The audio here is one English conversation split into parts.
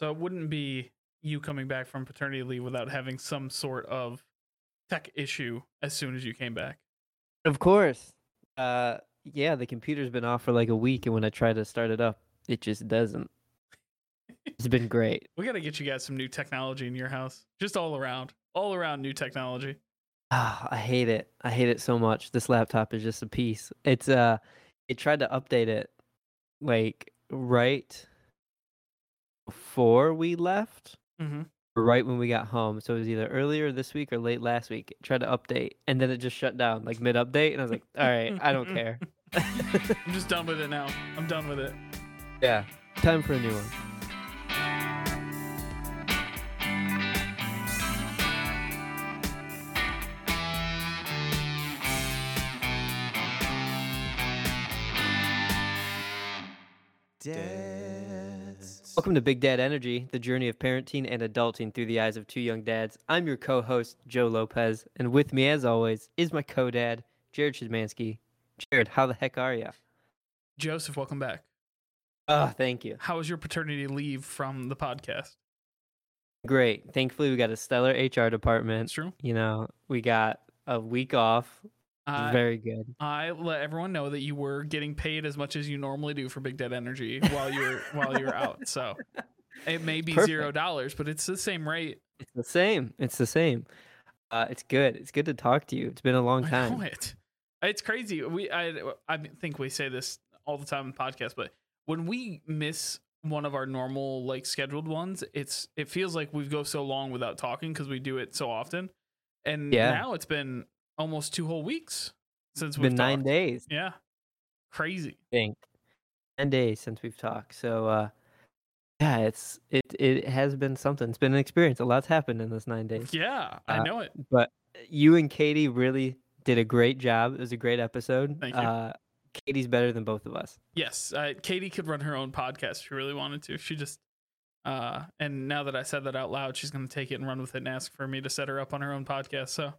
So it wouldn't be you coming back from paternity leave without having some sort of tech issue as soon as you came back. Of course. Uh, yeah, the computer's been off for like a week, and when I try to start it up, it just doesn't. It's been great. We got to get you guys some new technology in your house, just all around, all around new technology. Ah, I hate it. I hate it so much. This laptop is just a piece. It's uh, it tried to update it, like right before we left, Mm-hmm. right when we got home. So it was either earlier this week or late last week. It tried to update, and then it just shut down like mid update, and I was like, all right, I don't care. I'm just done with it now. I'm done with it. yeah, time for a new one. Dads. Welcome to Big Dad Energy, the journey of parenting and adulting through the eyes of two young dads. I'm your co-host, Joe Lopez, and with me, as always, is my co-dad, Jared Shizmansky. Jared, how the heck are you? Joseph, welcome back. Oh, thank you. How was your paternity leave from the podcast? Great. Thankfully, we got a stellar HR department. It's true. You know, we got a week off. I, Very good. I let everyone know that you were getting paid as much as you normally do for Big Dad Energy while you're while you're out. So it may be zero dollars, but it's the same rate. It's the same. It's the same. Uh, it's good. It's good to talk to you. It's been a long time. it. It's crazy. We I I think we say this all the time in the podcast, but when we miss one of our normal like scheduled ones, it's it feels like we go so long without talking because we do it so often. And Yeah. now it's been almost two whole weeks since we've been nine days. Yeah, crazy. I think nine days since we've talked. So uh yeah, it's it it has been something. It's been an experience. A lot's happened in this nine days. Yeah, I Uh, know it. But you and Katie really did a great job. It was a great episode. Thank you. Uh Katie's better than both of us. Yes, uh, Katie could run her own podcast if she really wanted to. She just, uh, and now that I said that out loud, she's going to take it and run with it and ask for me to set her up on her own podcast. So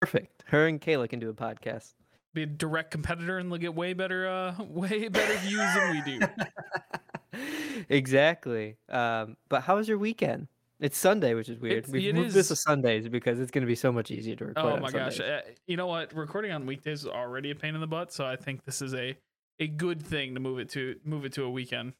Perfect. Her and Kayla can do a podcast. be a direct competitor and they'll get way better, uh, way better views than we do. exactly. Um, but how was your weekend? It's Sunday, which is weird. It's- We've it moved this to is- Sundays because it's going to be so much easier to record. Oh on my gosh! Uh, you know what? Recording on weekdays is already a pain in the butt, so I think this is a a good thing to move it to move it to a weekend.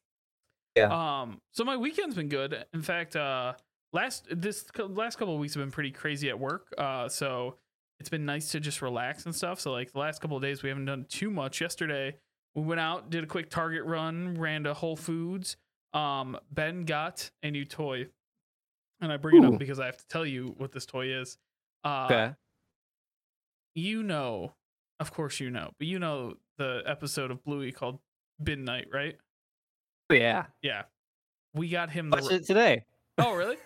Yeah. Um. So my weekend's been good. In fact, uh, last this last couple of weeks have been pretty crazy at work. Uh, so it's been nice to just relax and stuff. So like the last couple of days, we haven't done too much. Yesterday, we went out, did a quick Target run, ran to Whole Foods. Um, Ben got a new toy, and I bring it up because I have to tell you what this toy is. Uh, Okay. you know, of course you know, but you know the episode of Bluey called Bin Night, right? Oh, yeah. Yeah. We got him the Watch it today. Oh, really?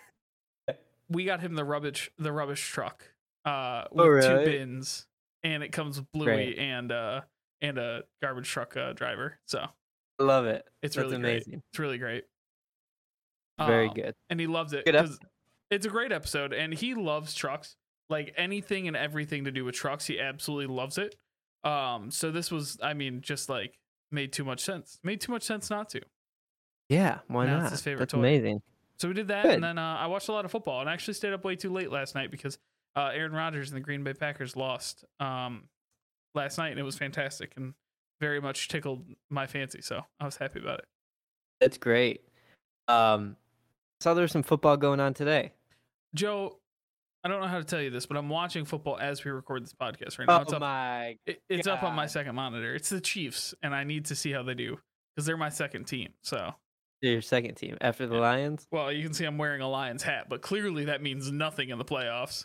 we got him the rubbish the rubbish truck uh with Oh, two really? bins and it comes with Bluey Great. and uh and a garbage truck uh, driver. So, I love it. it's That's really amazing. great. It's really great. Very Um, good. and he loves it it's a great episode and he loves trucks like anything and everything to do with trucks he absolutely loves it um so this was i mean just like made too much sense made too much sense not to Yeah. Why not? his favorite That's toy. amazing. so we did that Good. and then uh, i watched a lot of football and I actually stayed up way too late last night because uh aaron rodgers and the green bay packers lost um last night and it was fantastic and very much tickled my fancy so i was happy about it That's great. Um, saw there was some football going on today. joe i don't know how to tell you this but i'm watching football as we record this podcast right now it's oh up my! It, it's up on my second monitor. It's the Chiefs, and I need to see how they do because they're my second team. So, Your second team after the Yeah. Lions. well, you can see I'm wearing a Lions hat, but clearly that means nothing in the playoffs.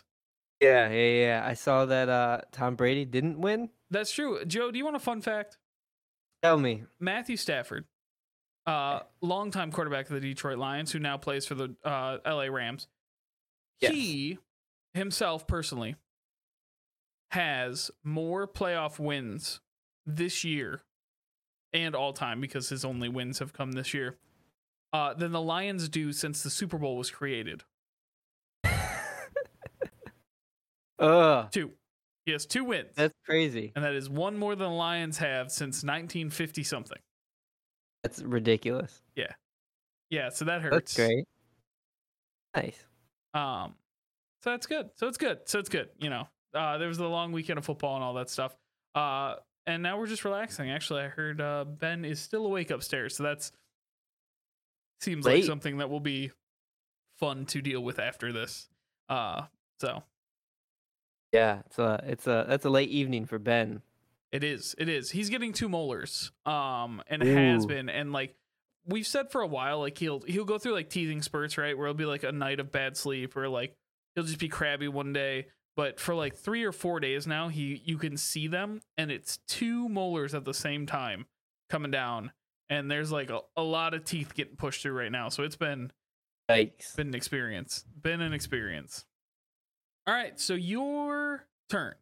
Yeah, yeah, yeah. I saw that uh, Tom Brady didn't win. That's true. Joe, do you want a fun fact? Tell me. Matthew Stafford, uh, longtime quarterback of the Detroit Lions, who now plays for the uh, LA Rams, Yes. he himself personally has more playoff wins this year and all time because his only wins have come this year uh, than the Lions do since the Super Bowl was created. Ugh, Two. He has two wins. that's crazy. and that is one more than the Lions have since 1950 something. That's ridiculous. Yeah. Yeah, so that hurts. That's great. Nice. Um, so that's good. So it's good. So it's good. You know, uh, there was the long weekend of football and all that stuff. Uh, and now we're just relaxing. Actually, I heard uh, Ben is still awake upstairs, so that's seems like something that will be fun to deal with after this. Uh, so Yeah, it's a it's a that's a late evening for Ben. It is. It is. He's getting two molars. Um, and has been. And like we've said for a while, like he'll he'll go through like teething spurts, right? Where it'll be like a night of bad sleep, or like he'll just be crabby one day. But for like three or four days now, he you can see them, and it's two molars at the same time coming down, and there's like a, a lot of teeth getting pushed through right now. So it's been Yikes. been an experience. Been an experience. All right, so your turn,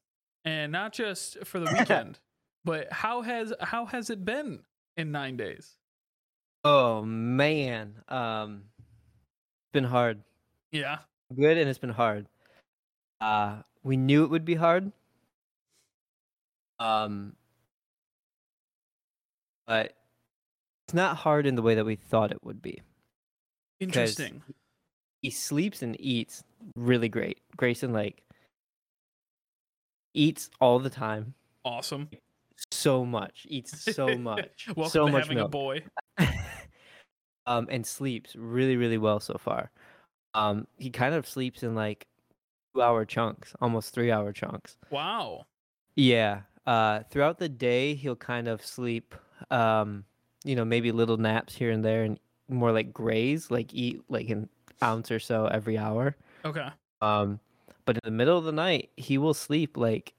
and not just for the weekend, but how has how has it been in nine days? Oh man. Um it's been hard. Yeah, Good and it's been hard. Uh we knew it would be hard. Um but it's not hard in the way that we thought it would be. interesting. He sleeps and eats really great. Grayson like eats all the time. Awesome. So much. Eats so much. Welcome so to much having a boy. um, and sleeps really, really well so far. Um, he kind of sleeps in like two hour chunks, almost three hour chunks. Wow. Yeah. Uh, throughout the day, he'll kind of sleep, um, you know, maybe little naps here and there, and more like graze, like eat like an ounce or so every hour. Okay. Um, but in the middle of the night, he will sleep like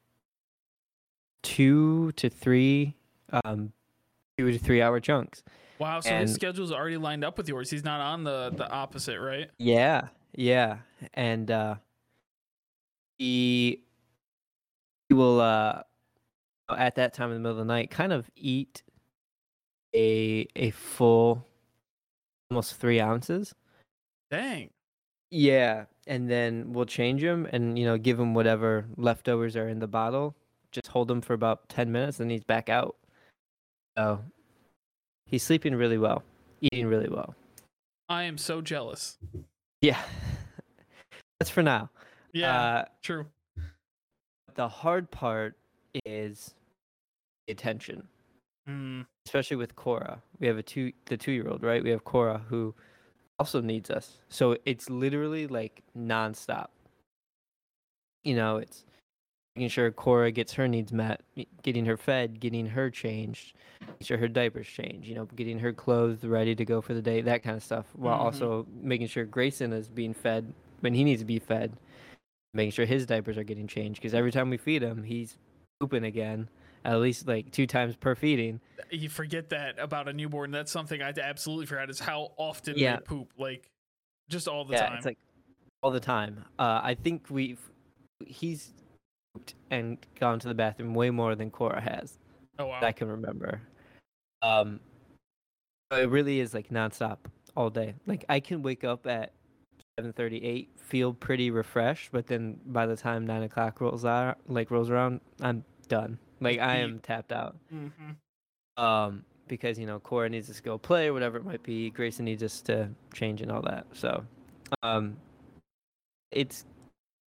two to three, um, two to three hour chunks. Wow. So his And- schedule's already lined up with yours. He's not on the the opposite, right? Yeah, yeah, and uh, he he will uh, at that time in the middle of the night kind of eat a a full almost three ounces. Dang. Yeah, and then we'll change him and you know give him whatever leftovers are in the bottle. Just hold him for about ten minutes, and he's back out. So he's sleeping really well, eating really well. I am so jealous. Yeah, that's for now. Yeah. Uh, true. the hard part is the attention, Mm, especially with Cora. We have a two the two year old, right? We have Cora who also needs us. So it's literally like nonstop. You know, it's making sure Cora gets her needs met, getting her fed, getting her changed, making sure her diapers change, you know, getting her clothes ready to go for the day, that kind of stuff, while Mhm. also making sure Grayson is being fed when he needs to be fed, making sure his diapers are getting changed. Because every time we feed him, he's pooping again, at least like two times per feeding. you forget that about a newborn. That's something I absolutely forgot is how often Yeah. they poop. Like just all the yeah, time. it's like all the time. Uh, I think we've he's pooped and gone to the bathroom way more than Cora has. oh wow. that I can remember. Um, it really is like nonstop all day. Like I can wake up at seven thirty eight, feel pretty refreshed, but then by the time nine o'clock rolls out, like rolls around, I'm done. Like I am tapped out. hmm Um, because you know Cora needs us to go play or whatever it might be. Grayson needs us to change and all that. So, um, it's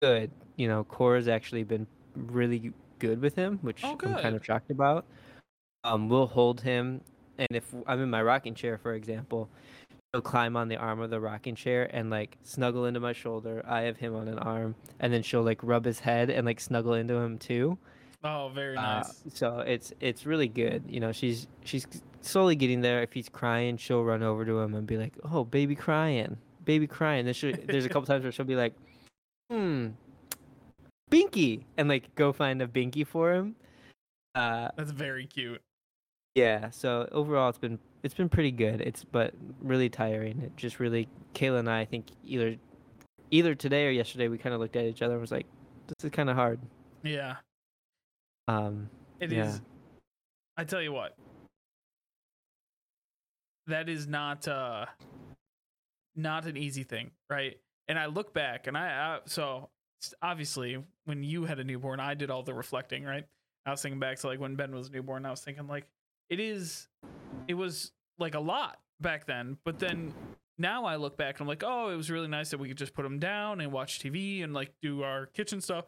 good. You know, Cora's actually been really good with him, which Oh, I'm kind of shocked about. Um, we'll hold him, and if I'm in my rocking chair, for example, he'll climb on the arm of the rocking chair and like snuggle into my shoulder. I have him on an arm, and then she'll like rub his head and like snuggle into him too. Oh, very Uh, nice. so it's it's really good. You know, she's she's slowly getting there. If he's crying, she'll run over to him and be like, "Oh, baby crying, baby crying." Then she there's a couple times where she'll be like, "Hmm, Binky," and like go find a Binky for him. Uh, That's very cute. yeah. So overall, it's been it's been pretty good. It's but really tiring. It just really Kayla and I, I think either either today or yesterday, we kind of looked at each other and was like, "This is kind of hard." Yeah. Um, It is. Yeah. I tell you what. That is not uh not an easy thing, right? And I look back and I, I so obviously when you had a newborn, I did all the reflecting, right? I was thinking back to like when Ben was newborn, I was thinking like it is it was like a lot back then, but then now I look back and I'm like, oh, it was really nice that we could just put him down and watch TV and like do our kitchen stuff,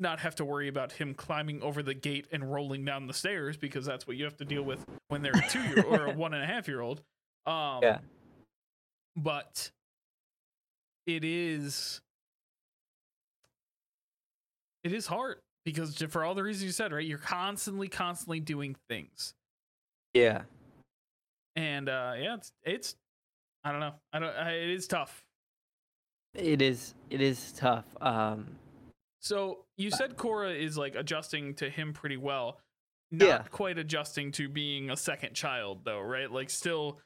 not have to worry about him climbing over the gate and rolling down the stairs because that's what you have to deal with when they're a two year or a one and a half year old. Um, Yeah. But it is it is hard because for all the reasons you said, right? You're constantly, constantly doing things, Yeah. and uh, yeah, it's it's I don't know, I don't. I, it is tough. It is. It is tough. Um. So you said Cora is like adjusting to him pretty well. Not Yeah. quite adjusting to being a second child though, right? Like still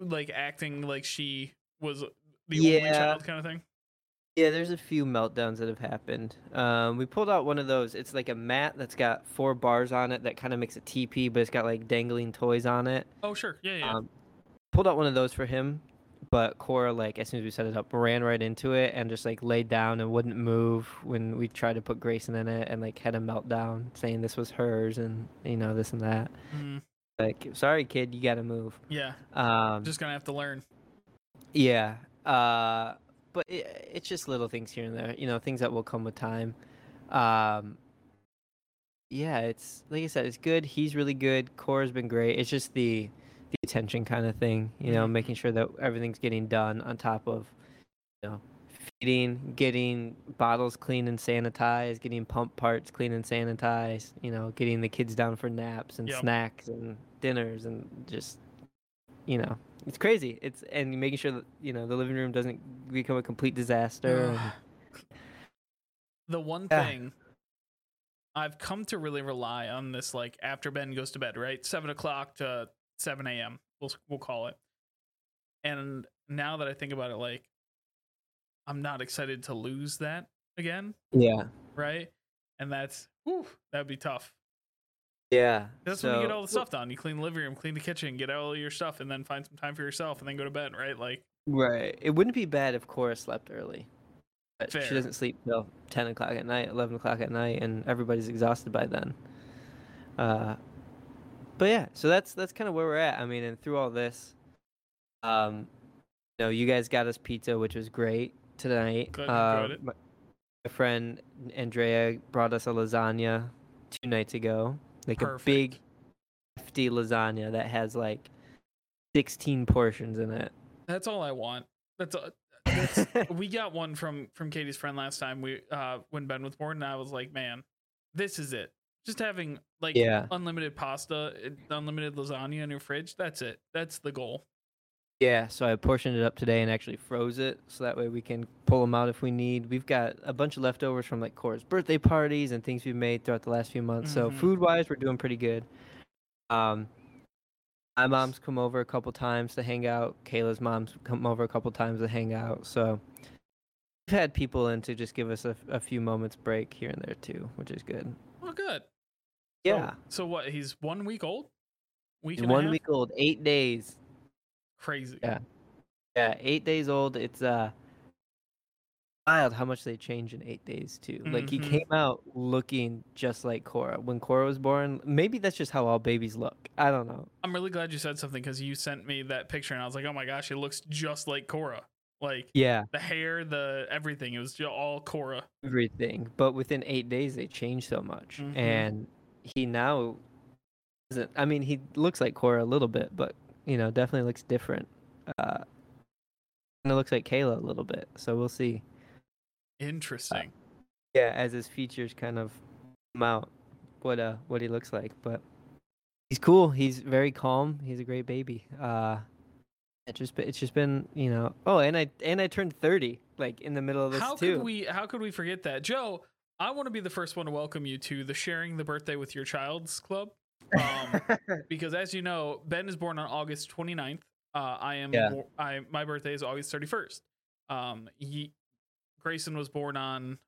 like acting like she was the only child kind of thing. Yeah, there's a few meltdowns that have happened. Um, we pulled out one of those. It's like a mat that's got four bars on it that kind of makes a TP, but it's got like dangling toys on it. Oh sure. Yeah, yeah. Um, pulled out one of those for him, but Cora, like as soon as we set it up, ran right into it and just like laid down and wouldn't move when we tried to put Grayson in it, and like had a meltdown saying this was hers and you know this and that. Mhm. Like, sorry, kid, you gotta move. Yeah. Um, Just gonna have to learn. Yeah. Uh, but it, it's just little things here and there, you know, things that will come with time. Um, yeah, it's like I said, it's good. He's really good. Cora's been great. It's just the the attention kind of thing, you know, making sure that everything's getting done on top of, you know, feeding, getting bottles clean and sanitized, getting pump parts clean and sanitized, you know, getting the kids down for naps and Yep. snacks and dinners and just you know, it's crazy. It's and making sure that you know the living room doesn't become a complete disaster. the one thing I've come to really rely on this, like after Ben goes to bed, right, seven o'clock to seven a.m. We'll we'll call it. And now that I think about it, like I'm not excited to lose that again, yeah, right? And that's whew, that'd be tough. yeah. That's when you get all the stuff done. You clean the living room, clean the kitchen, get all your stuff, and then find some time for yourself, and then go to bed, right? Like Right. It wouldn't be bad if Cora slept early. But Fair. she doesn't sleep till ten o'clock at night, eleven o'clock at night, and everybody's exhausted by then. Uh, but yeah, so that's that's kind of where we're at. I mean, and through all this, um, you know, you guys got us pizza, which was great tonight. Uh, it. My, my friend Andrea brought us a lasagna two nights ago, like a big, Perfect. hefty lasagna that has like sixteen portions in it. that's all I want. That's a, that's we got one from from Katie's friend last time we uh when Ben was born and I was like, man, this is it. Just having like Yeah. unlimited pasta, unlimited lasagna in your fridge, that's it. That's the goal. Yeah, so I portioned it up today and actually froze it so that way we can pull them out if we need. We've got a bunch of leftovers from like Cora's birthday parties and things we've made throughout the last few months. So Mhm. food wise, we're doing pretty good. Um, my mom's come over a couple times to hang out. Kayla's mom's come over a couple times to hang out. So we've had people in to just give us a, a few moments break here and there too, which is good. Oh good. Yeah, So, what, he's one week old? Week one week old, eight days. Crazy. Yeah. Yeah, eight days old. It's uh wild how much they change in eight days too. Like he Mhm. came out looking just like Cora when Cora was born. Maybe that's just how all babies look. I don't know. I'm really glad you said something because you sent me that picture and I was like, oh my gosh, it looks just like Cora. Like Yeah, the hair, the everything. It was all Cora. everything. But within eight days, they change so much, Mhm. and he now doesn't. I mean, he looks like Cora a little bit, but you know, definitely looks different. Uh, and it looks like Kayla a little bit. So we'll see. Interesting. yeah, as his features kind of come out, what uh what he looks like. But he's cool. He's very calm. He's a great baby. Uh, it just it's just been you know. Oh, and I and I turned thirty like in the middle of this how too. could we how could we forget that joe i want to be the first one to welcome you to the sharing the birthday with your child's club um, because as you know ben is born on august 29th uh, i am Yeah. i my birthday is august 31st um, he, grayson was born on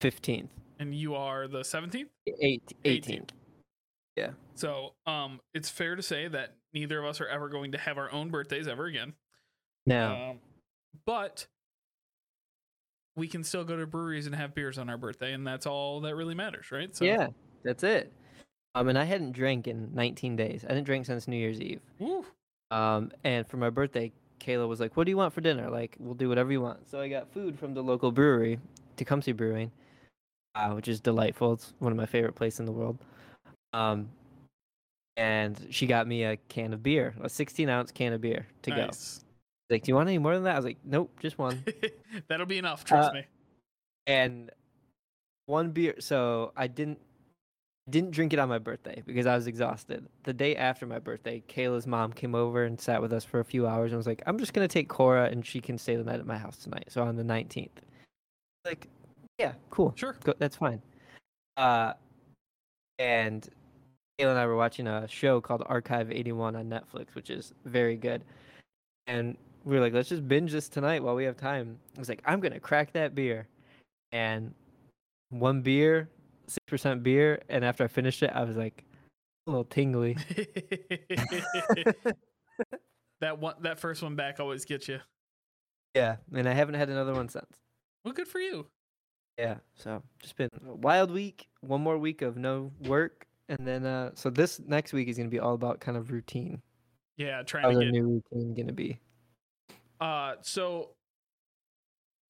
Fifteenth, and you are the 17th eight, 18th. so um, it's fair to say that neither of us are ever going to have our own birthdays ever again. Now, Um, but we can still go to breweries and have beers on our birthday, and that's all that really matters, right? So, yeah, that's it. Um, and I hadn't drank in 19 days. I didn't drink since New Year's Eve. woo, Um, and for my birthday, Kayla was like, "What do you want for dinner?" Like, we'll do whatever you want. So I got food from the local brewery, Tecumseh Brewing, uh, which is delightful. It's one of my favorite places in the world. Um, and she got me a can of beer, a 16 ounce can of beer to go. Like, do you want any more than that? I was like, nope, just one. That'll be enough. Trust Uh, me. and one beer. So I didn't didn't drink it on my birthday because I was exhausted. The day after my birthday, Kayla's mom came over and sat with us for a few hours and was like, "I'm just gonna take Cora and she can stay the night at my house tonight." So on the 19th, like, yeah, cool, Sure. go, that's fine. Uh, and Kayla and I were watching a show called Archive 81 on Netflix, which is very good. And we were like, let's just binge this tonight while we have time. I was like, I'm gonna crack that beer, and one beer, six percent beer, and after I finished it, I was like, a little tingly. that one, that first one back always gets you. yeah, and I haven't had another one since. Well, good for you. Yeah, so just been a wild week. One more week of no work, and then uh, so this next week is gonna be all about kind of routine. Yeah, trying How's to get. new routine gonna be? Uh, so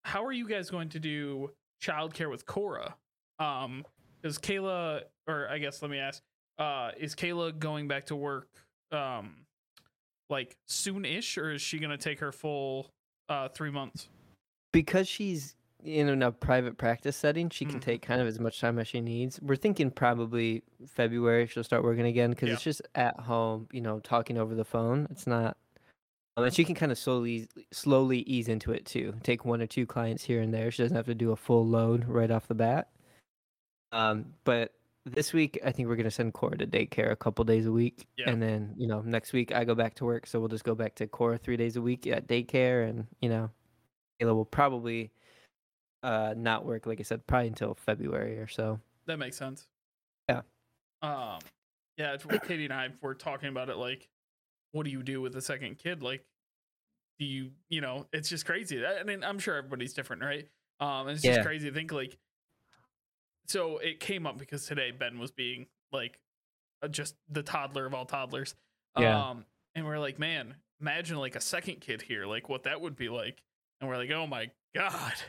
how are you guys going to do childcare with Cora? Um, is Kayla, or I guess let me ask, uh, is Kayla going back to work, um, like soon-ish, or is she gonna take her full uh three months? because she's in a private practice setting, she can Mhm. take kind of as much time as she needs. We're thinking probably February she'll start working again because Yeah. it's just at home, you know, talking over the phone. It's not, and she can kind of slowly, slowly ease into it too. Take one or two clients here and there. She doesn't have to do a full load right off the bat. Um, but this week I think we're gonna send Cora to daycare a couple days a week, Yeah. and then you know next week I go back to work, so we'll just go back to Cora three days a week at daycare, and you know Kayla will probably uh not work like I said probably until February or so. That makes sense. Yeah. Um, yeah, Katie and I were talking about it. Like, what do you do with a second kid? Like, do you, you know, it's just crazy. I mean, I'm sure everybody's different, right? Um, it's just Yeah. crazy to think like. So it came up because today Ben was being like, uh, just the toddler of all toddlers. Yeah. Um, and we're like, man, imagine like a second kid here, like what that would be like. And we're like, oh my god.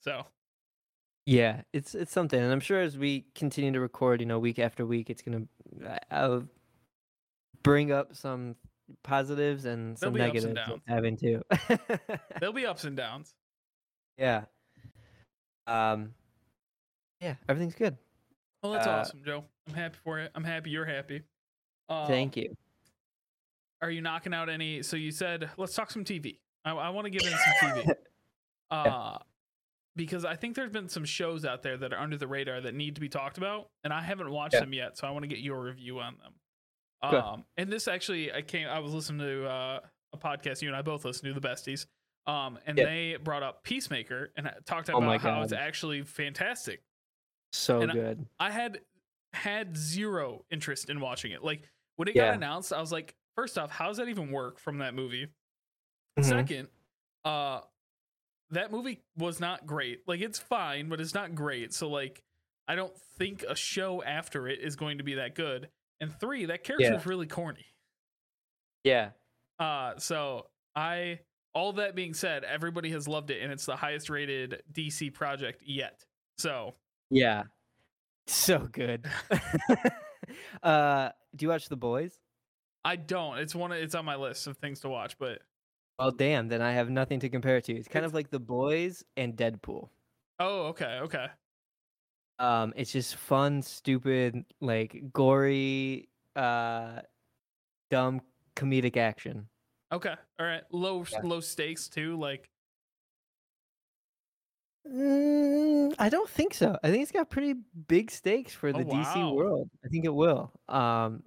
So Yeah, it's it's something, and I'm sure as we continue to record, you know, week after week, it's gonna I'll bring up some positives and some There'll be ups and negatives downs. having to. there'll be ups and downs. yeah. Um. Yeah, everything's good. Well, that's Uh, awesome, Joe. I'm happy for it. I'm happy you're happy. Um, Thank you. Are you knocking out any? So you said let's talk some TV. I, I want to get into some TV. Uh, because I think there's been some shows out there that are under the radar that need to be talked about, and I haven't watched Yeah. them yet. So I want to get your review on them. Um, and this actually, I came. I was listening to uh, a podcast you and I both listen to, the Besties. Um, and Yeah. they brought up Peacemaker and talked Oh about how it's actually fantastic. So and I- good. I had had zero interest in watching it. Like when it Yeah. got announced, I was like, first off, how does that even work from that movie? Mhm. Second, uh that movie was not great. Like it's fine, but it's not great. So like I don't think a show after it is going to be that good. And three, that character Yeah. is really corny. Yeah. Uh so I all that being said, everybody has loved it and it's the highest rated DC project yet. So Yeah. So good. uh, do you watch The Boys? I don't. It's one. of- It's on my list of things to watch, but Well, damn. Then I have nothing to compare it to. It's kind It's- of like The Boys and Deadpool. oh, okay, okay. Um, it's just fun, stupid, like gory, uh, dumb comedic action. Okay. All right. Low Yeah. low stakes too. Like Mm, I don't think so. I think it's got pretty big stakes for Oh, the DC world. I think it will. Um,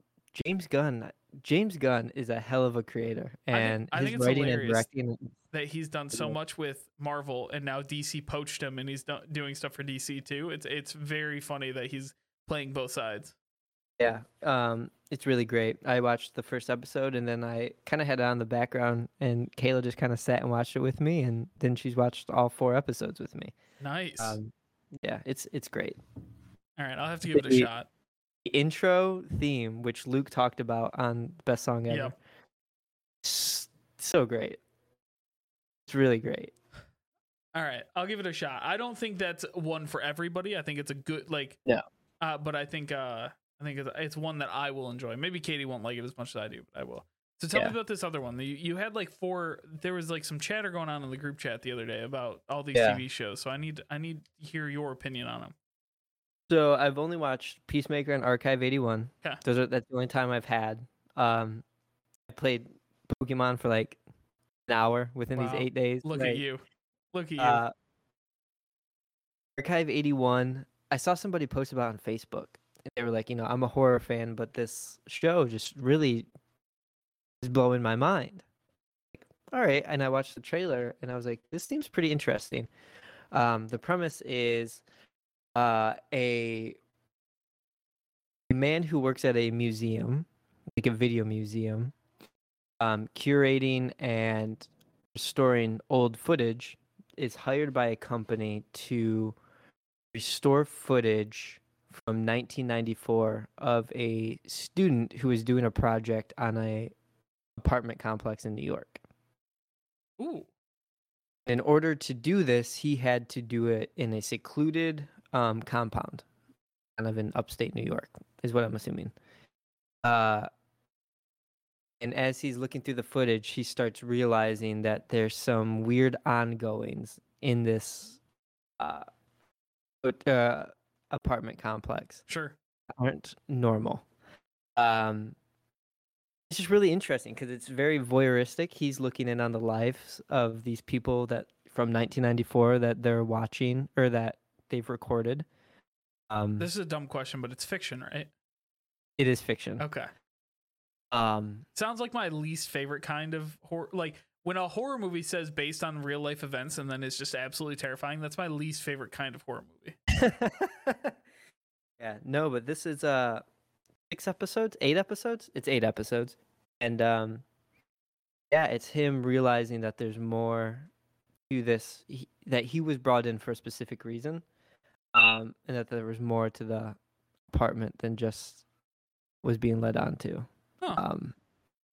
James Gunn. James Gunn is a hell of a creator, I think- and I think it's writing and directing. that he's done so much with Marvel and now DC poached him and he's do- doing stuff for DC too. It's it's very funny that he's playing both sides. Yeah, um, it's really great. I watched the first episode, and then I kind of had it on the background, and Kayla just kind of sat and watched it with me, and then she's watched all four episodes with me. Nice. Um, yeah, it's it's great. All right, I'll have to give it a shot. The intro theme, which Luke talked about on Best Song Ever, Yep. so great. It's really great. All right, I'll give it a shot. I don't think that's one for everybody. I think it's a good like. No. Uh, but I think uh, I think it's, it's one that I will enjoy. Maybe Katie won't like it as much as I do, but I will. So tell Yeah. me about this other one. You, you had like four. There was like some chatter going on in the group chat the other day about all these Yeah. TV shows. So I need I need to hear your opinion on them. So I've only watched Peacemaker and Archive 81. Okay. Those are that's the only time I've had. Um, I played Pokemon for like an hour within Wow. these eight days. Look at you. Look at you. Uh, Archive 81. I saw somebody post about it on Facebook. and They were like, you know, I'm a horror fan, but this show just really is blowing my mind. Like, all right, and I watched the trailer, and I was like, this seems pretty interesting. Um, the premise is uh, a man who works at a museum, like a video museum, um, curating and restoring old footage, is hired by a company to restore footage from 1994 of a student who was doing a project on a apartment complex in New York. Ooh. In order to do this, he had to do it in a secluded um, compound, kind of in upstate New York, is what I'm assuming. Uh, and as he's looking through the footage, he starts realizing that there's some weird ongoings in this uh, uh, apartment complex Sure. aren't normal. Um, it's just really interesting because it's very voyeuristic. He's looking in on the lives of these people that from 1994 that they're watching or that they've recorded. Um, This is a dumb question, but it's fiction, right? it is fiction. Okay. Um, Sounds like my least favorite kind of horror. Like when a horror movie says based on real life events and then it's just absolutely terrifying. That's my least favorite kind of horror movie. yeah, no, but this is uh six episodes, eight episodes. It's eight episodes, and um, yeah, it's him realizing that there's more to this. He, that he was brought in for a specific reason, um, and that there was more to the apartment than just was being led on to. Huh. Um,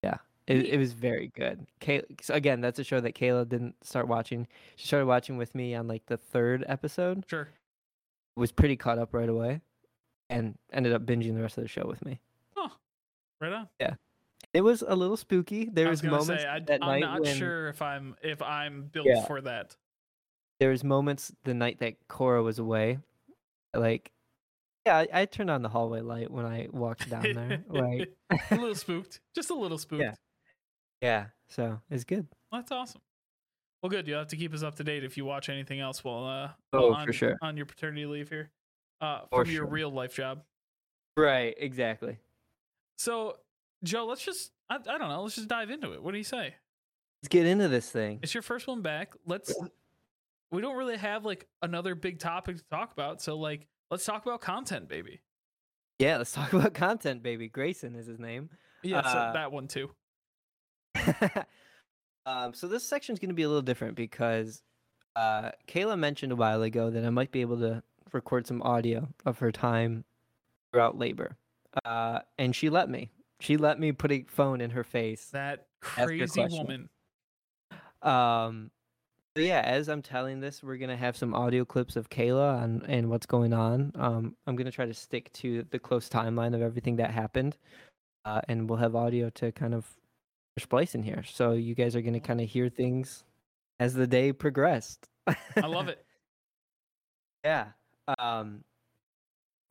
yeah, it, it was very good. Kay- so again, that's a show that Kayla didn't start watching. She started watching with me on like the third episode Sure. was pretty caught up right away and ended up binging the rest of the show with me. Oh, Right on. Yeah. It was a little spooky. There I was, was moments say I, that I'm night not when sure if I'm if I'm built Yeah. for that. there was moments the night that Cora was away. Like yeah, I, I turned on the hallway light when I walked down there. Like a little spooked, just a little spooked. Yeah. yeah, so it's good. Well, that's awesome. Well, good. You'll have to keep us up to date if you watch anything else while uh Oh, while for on, sure. on your paternity leave here, uh, For from your real life job. Right, exactly. So, Joe, let's just I, I don't know. Let's just dive into it. What do you say? Let's get into this thing. It's your first one back. Let's. We don't really have like another big topic to talk about, so like let's talk about content, baby. Yeah, let's talk about content, baby. Grayson is his name. Yeah, so Uh, that one too. um, so this section is going to be a little different because uh, Kayla mentioned a while ago that I might be able to record some audio of her time throughout labor, uh, and she let me. She let me put a phone in her face. That crazy woman. Um, so yeah, as I'm telling this, we're gonna have some audio clips of Kayla and and what's going on. Um, I'm gonna try to stick to the close timeline of everything that happened, uh, and we'll have audio to kind of splice in here. So you guys are gonna kind of hear things as the day progressed. I love it. Yeah. Um.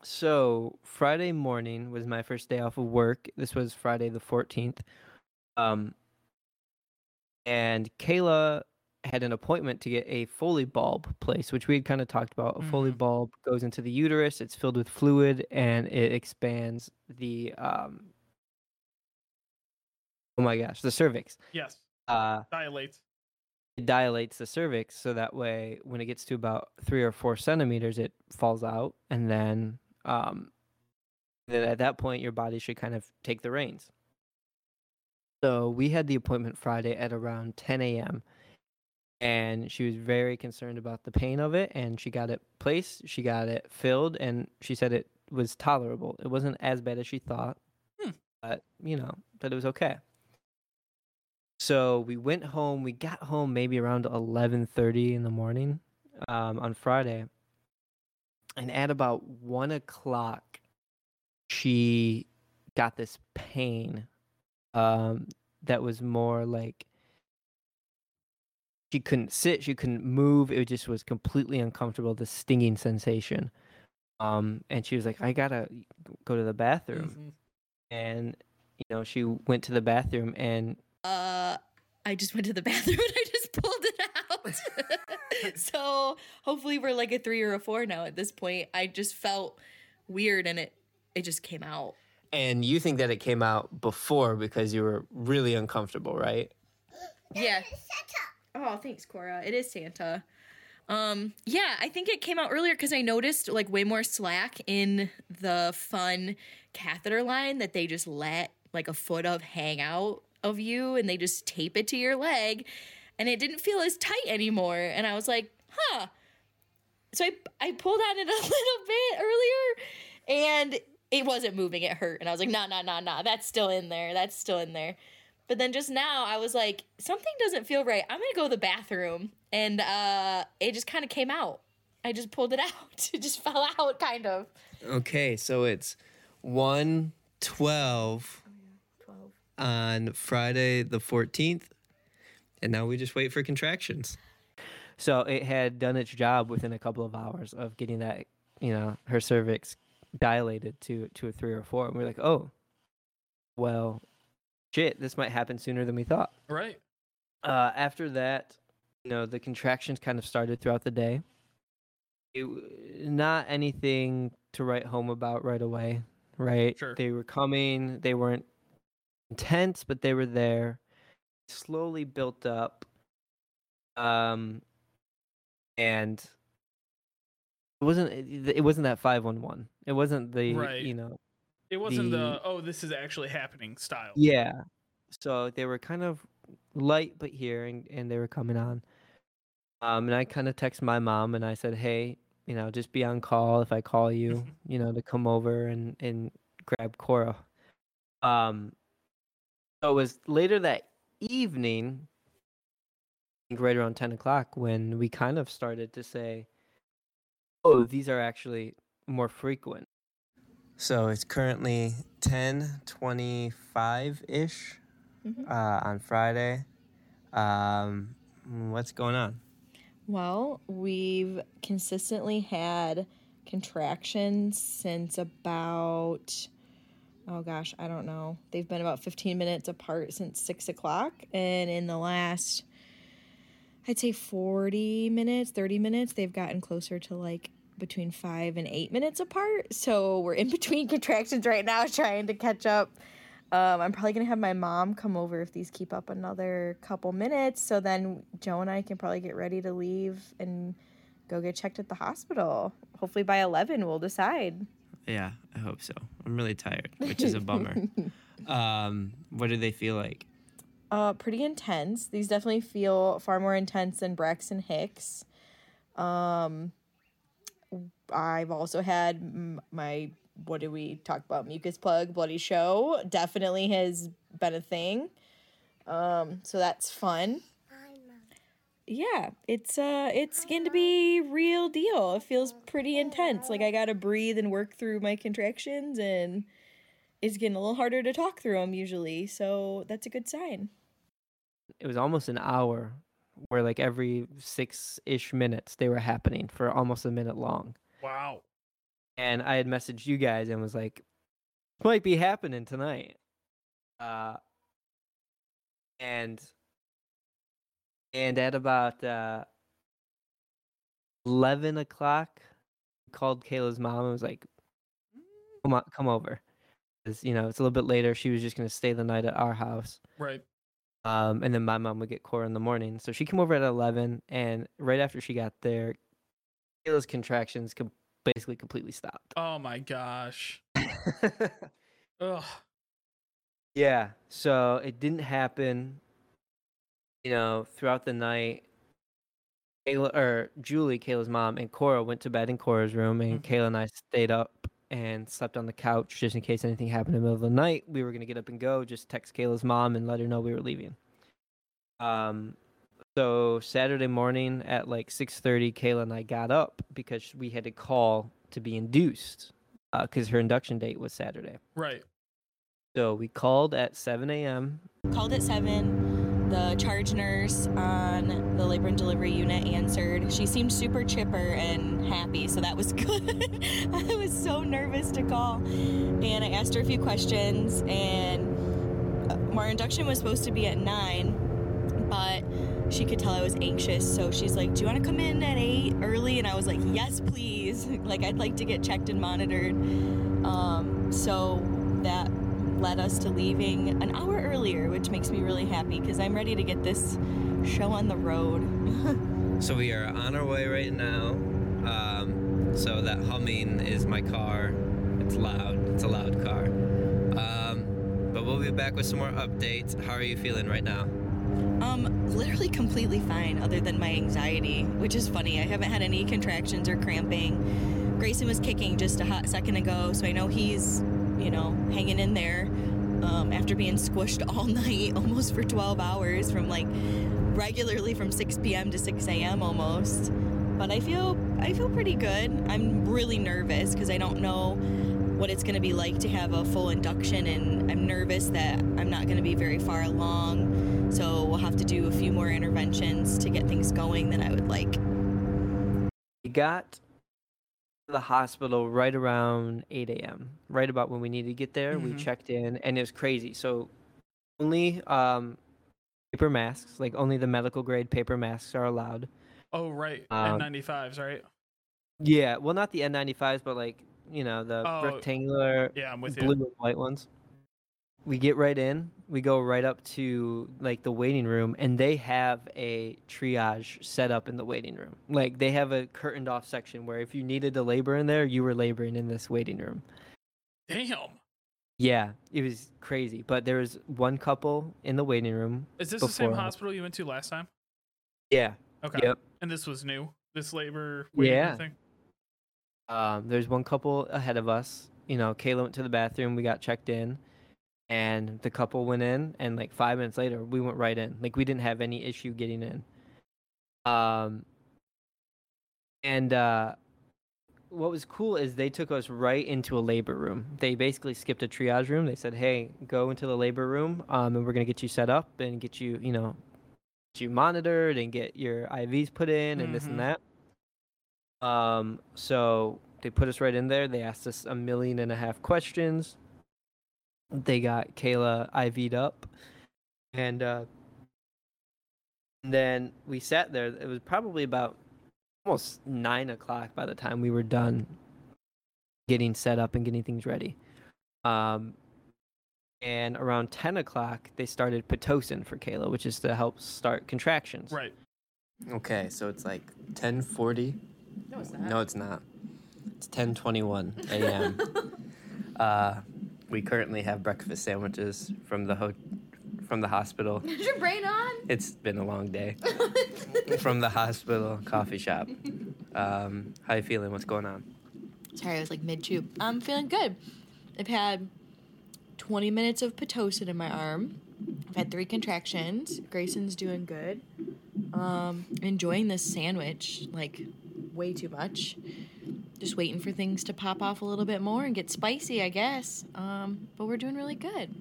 So Friday morning was my first day off of work. This was Friday the 14th. Um. And Kayla had an appointment to get a Foley bulb placed, which we had kind of talked about. A Foley Mhm. bulb goes into the uterus. It's filled with fluid and it expands the um. Oh my gosh, the cervix. Yes, Uh, dilates. it dilates the cervix so that way when it gets to about three or four centimeters it falls out and then um then at that point your body should kind of take the reins so we had the appointment friday at around 10 a.m and she was very concerned about the pain of it and she got it placed she got it filled and she said it was tolerable it wasn't as bad as she thought Hmm. but you know that it was okay So we went home. We got home maybe around 11:30 in the morning um, on Friday, and at about one o'clock, she got this pain um, that was more like she couldn't sit, she couldn't move. It just was completely uncomfortable. The stinging sensation, um, and she was like, "I gotta go to the bathroom," Mhm. and you know she went to the bathroom and Uh, I just went to the bathroom and I just pulled it out. so hopefully we're like a three or a four now at this point. I just felt weird and it it just came out. and you think that it came out before because you were really uncomfortable, right? Yeah. Oh, thanks, Cora. It is Santa. Um, yeah, I think it came out earlier because I noticed like way more slack in the fun catheter line that they just let like a foot of hang out of you and they just tape it to your leg and it didn't feel as tight anymore. And I was like, huh. So I I pulled on it a little bit earlier and it wasn't moving, it hurt. And I was like, nah, nah, nah, nah, that's still in there. That's still in there. But then just now I was like, something doesn't feel right. I'm gonna go to the bathroom. And uh it just kind of came out. I just pulled it out. It just fell out kind of. Okay, so it's 112 on Friday the 14th, and now we just wait for contractions. So it had done its job within a couple of hours of getting that, you know, her cervix dilated to to a three or four, and we are like, oh, well, shit, this might happen sooner than we thought. Right. Uh, after that, you know, the contractions kind of started throughout the day. It, not anything to write home about right away, right? Sure. They were coming. They weren't intense, but they were there. Slowly built up. Um, and it wasn't. It, it wasn't that five one one. It wasn't the Right. you know It wasn't the, The- oh, this is actually happening style. yeah. So they were kind of light but here and, and they were coming on. Um and I kind of text my mom and I said, "Hey, you know, just be on call if I call you, you know, to come over and and grab Cora." Um so it was later that evening think right around 10 o'clock when we kind of started to say, "Oh, these are actually more frequent." So it's currently 10:25 ish Mhm. uh, on Friday. Um, what's going on? Well, we've consistently had contractions since about, oh gosh, I don't know. They've been about 15 minutes apart since six o'clock. And in the last, I'd say 40 minutes, 30 minutes, they've gotten closer to like between five and eight minutes apart. So we're in between contractions right now trying to catch up. Um, I'm probably gonna have my mom come over if these keep up another couple minutes. So then Joe and I can probably get ready to leave and go get checked at the hospital. Hopefully by 11 we'll decide. Yeah, I hope so. I'm really tired, which is a bummer. um, what do they feel like? Uh, pretty intense. These definitely feel far more intense than Braxton Hicks. Um, I've also had my what do we talk about? Mucus plug, bloody show. Definitely has been a thing. Um, so that's fun. Yeah, it's uh, it's going to be real deal. It feels pretty intense. Like I gotta breathe and work through my contractions, and it's getting a little harder to talk through them usually. So that's a good sign. It was almost an hour, where like every six ish minutes they were happening for almost a minute long. Wow. and I had messaged you guys and was like, might be happening tonight. Uh, and and at about uh, eleven o'clock, called Kayla's mom and was like, "Come on, come over." 'Cause, you know, it's a little bit later. She was just gonna stay the night at our house. Right. Um, and then my mom would get Cora in the morning. So she came over at 11, and right after she got there, Kayla's contractions com- basically completely stopped. Oh my gosh. Ugh. yeah, so it didn't happen, you know, throughout the night. Kayla, or Julie, Kayla's mom, and Cora went to bed in Cora's room, and Mhm. Kayla and I stayed up and slept on the couch just in case anything happened in the middle of the night. We were going to get up and go, just text Kayla's mom and let her know we were leaving. Um, so Saturday morning at like 6:30, Kayla and I got up because we had to call to be induced because her induction date was Saturday. Right. So we called at 7 a.m. Called at seven. The charge nurse on the labor and delivery unit answered. She seemed super chipper and happy, so that was good. I was so nervous to call. And I asked her a few questions, and uh, our induction was supposed to be at nine, but she could tell I was anxious. So she's like, Do you want to come in at eight early? And I was like, Yes, please. like, I'd like to get checked and monitored. Um, so that led us to leaving an hour earlier, which makes me really happy because I'm ready to get this show on the road. So we are on our way right now. Um, so that humming is my car. It's loud. It's a loud car. Um, but we'll be back with some more updates. How are you feeling right now? Um, literally completely fine, other than my anxiety, which is funny. I haven't had any contractions or cramping. Grayson was kicking just a hot second ago, so I know he's, you know, hanging in there. Um, after being squished all night, almost for 12 hours, from like regularly from 6 p.m. to 6 a.m. almost. But I feel I feel pretty good. I'm really nervous because I don't know what it's going to be like to have a full induction, and I'm nervous that I'm not going to be very far along. So we'll have to do a few more interventions to get things going than I would like. We got the hospital right around 8 a.m. Right about when we needed to get there. We Mhm. checked in, and it was crazy. So only um, paper masks, like only the medical grade paper masks, are allowed. Oh, right. Um, N95s, right? Yeah, well, not the N95s, but like you know the Oh, rectangular Yeah, I'm with blue you. and white ones. We get right in. We go right up to like the waiting room, and they have a triage set up in the waiting room. Like they have a curtained off section where if you needed to labor in there, you were laboring in this waiting room. Damn. Yeah, it was crazy. But there was one couple in the waiting room. Is this the same hospital you went to last time? Yeah. Okay. Yep. And this was new. This labor Yeah. thing. Um, there's one couple ahead of us. You know, Kayla went to the bathroom. We got checked in, and the couple went in. And like five minutes later, we went right in. Like we didn't have any issue getting in. Um, and uh, what was cool is they took us right into a labor room. They basically skipped a triage room. They said, "Hey, go into the labor room, um, and we're gonna get you set up and get you, you know, get you monitored and get your IVs put in and this Mhm. and that." Um, so they put us right in there. They asked us a million and a half questions. They got Kayla IV'd up, and uh, then we sat there. It was probably about almost nine o'clock by the time we were done getting set up and getting things ready. Um, and around 10 o'clock, they started Pitocin for Kayla, which is to help start contractions. Right. Okay, so it's like 10:40. No, it's not. No, it's not. It's 10:21 a.m. uh, we currently have breakfast sandwiches from the ho- from the hospital. Is your brain on? It's been a long day. from the hospital coffee shop. Um, how you feeling? What's going on? Sorry, I was like mid chew. I'm feeling good. I've had 20 minutes of Pitocin in my arm. I've had three contractions. Grayson's doing good. Um, enjoying this sandwich like way too much. Just waiting for things to pop off a little bit more and get spicy, I guess. Um, but we're doing really good.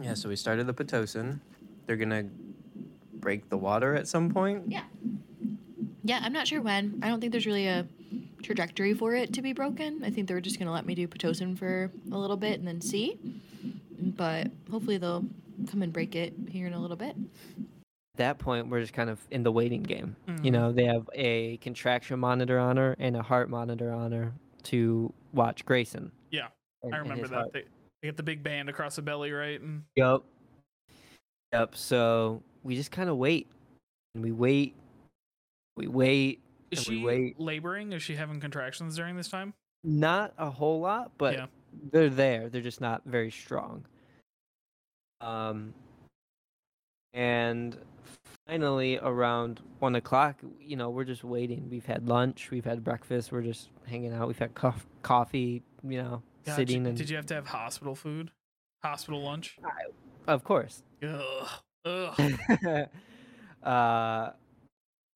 Yeah, so we started the pitocin. They're gonna break the water at some point. Yeah. Yeah, I'm not sure when. I don't think there's really a trajectory for it to be broken. I think they're just going to let me do Pitocin for a little bit and then see. But hopefully they'll come and break it here in a little bit. At that point, we're just kind of in the waiting game. You Mhm. know, they have a contraction monitor on her and a heart monitor on her to watch Grayson. Yeah, and- I remember that. They, they get the big band across the belly, right? And Yep. Yep. So we just kind of wait, and we wait, we wait, is And we she wait. laboring? Is she having contractions during this time? not a whole lot, but Yeah. they're there. They're just not very strong. Um, and finally, around one o'clock, you know, we're just waiting. We've had lunch, we've had breakfast, we're just hanging out. We've had cof- coffee, you know, Gotcha. sitting and Did you have to have hospital food? Hospital lunch? of course. Ugh. Ugh. uh,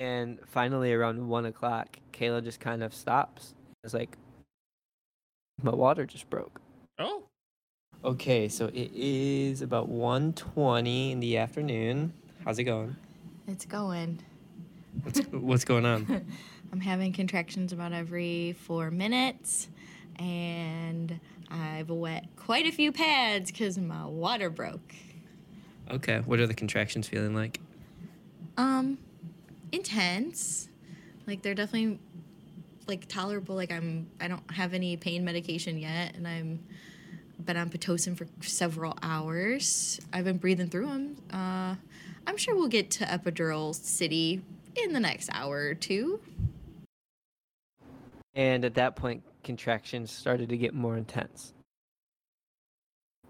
and finally, around one o'clock, Kayla just kind of stops. It's like, my water just broke. Oh. Okay, so it is about 1.20 in the afternoon. How's it going? It's going. What's, what's going on? I'm having contractions about every four minutes, and I've wet quite a few pads because my water broke. Okay, what are the contractions feeling like? Um, intense. Like they're definitely like tolerable. Like I'm, I don't have any pain medication yet, and I'm been on pitocin for several hours. I've been breathing through them. Uh, I'm sure we'll get to epidural city in the next hour or two. And at that point, contractions started to get more intense.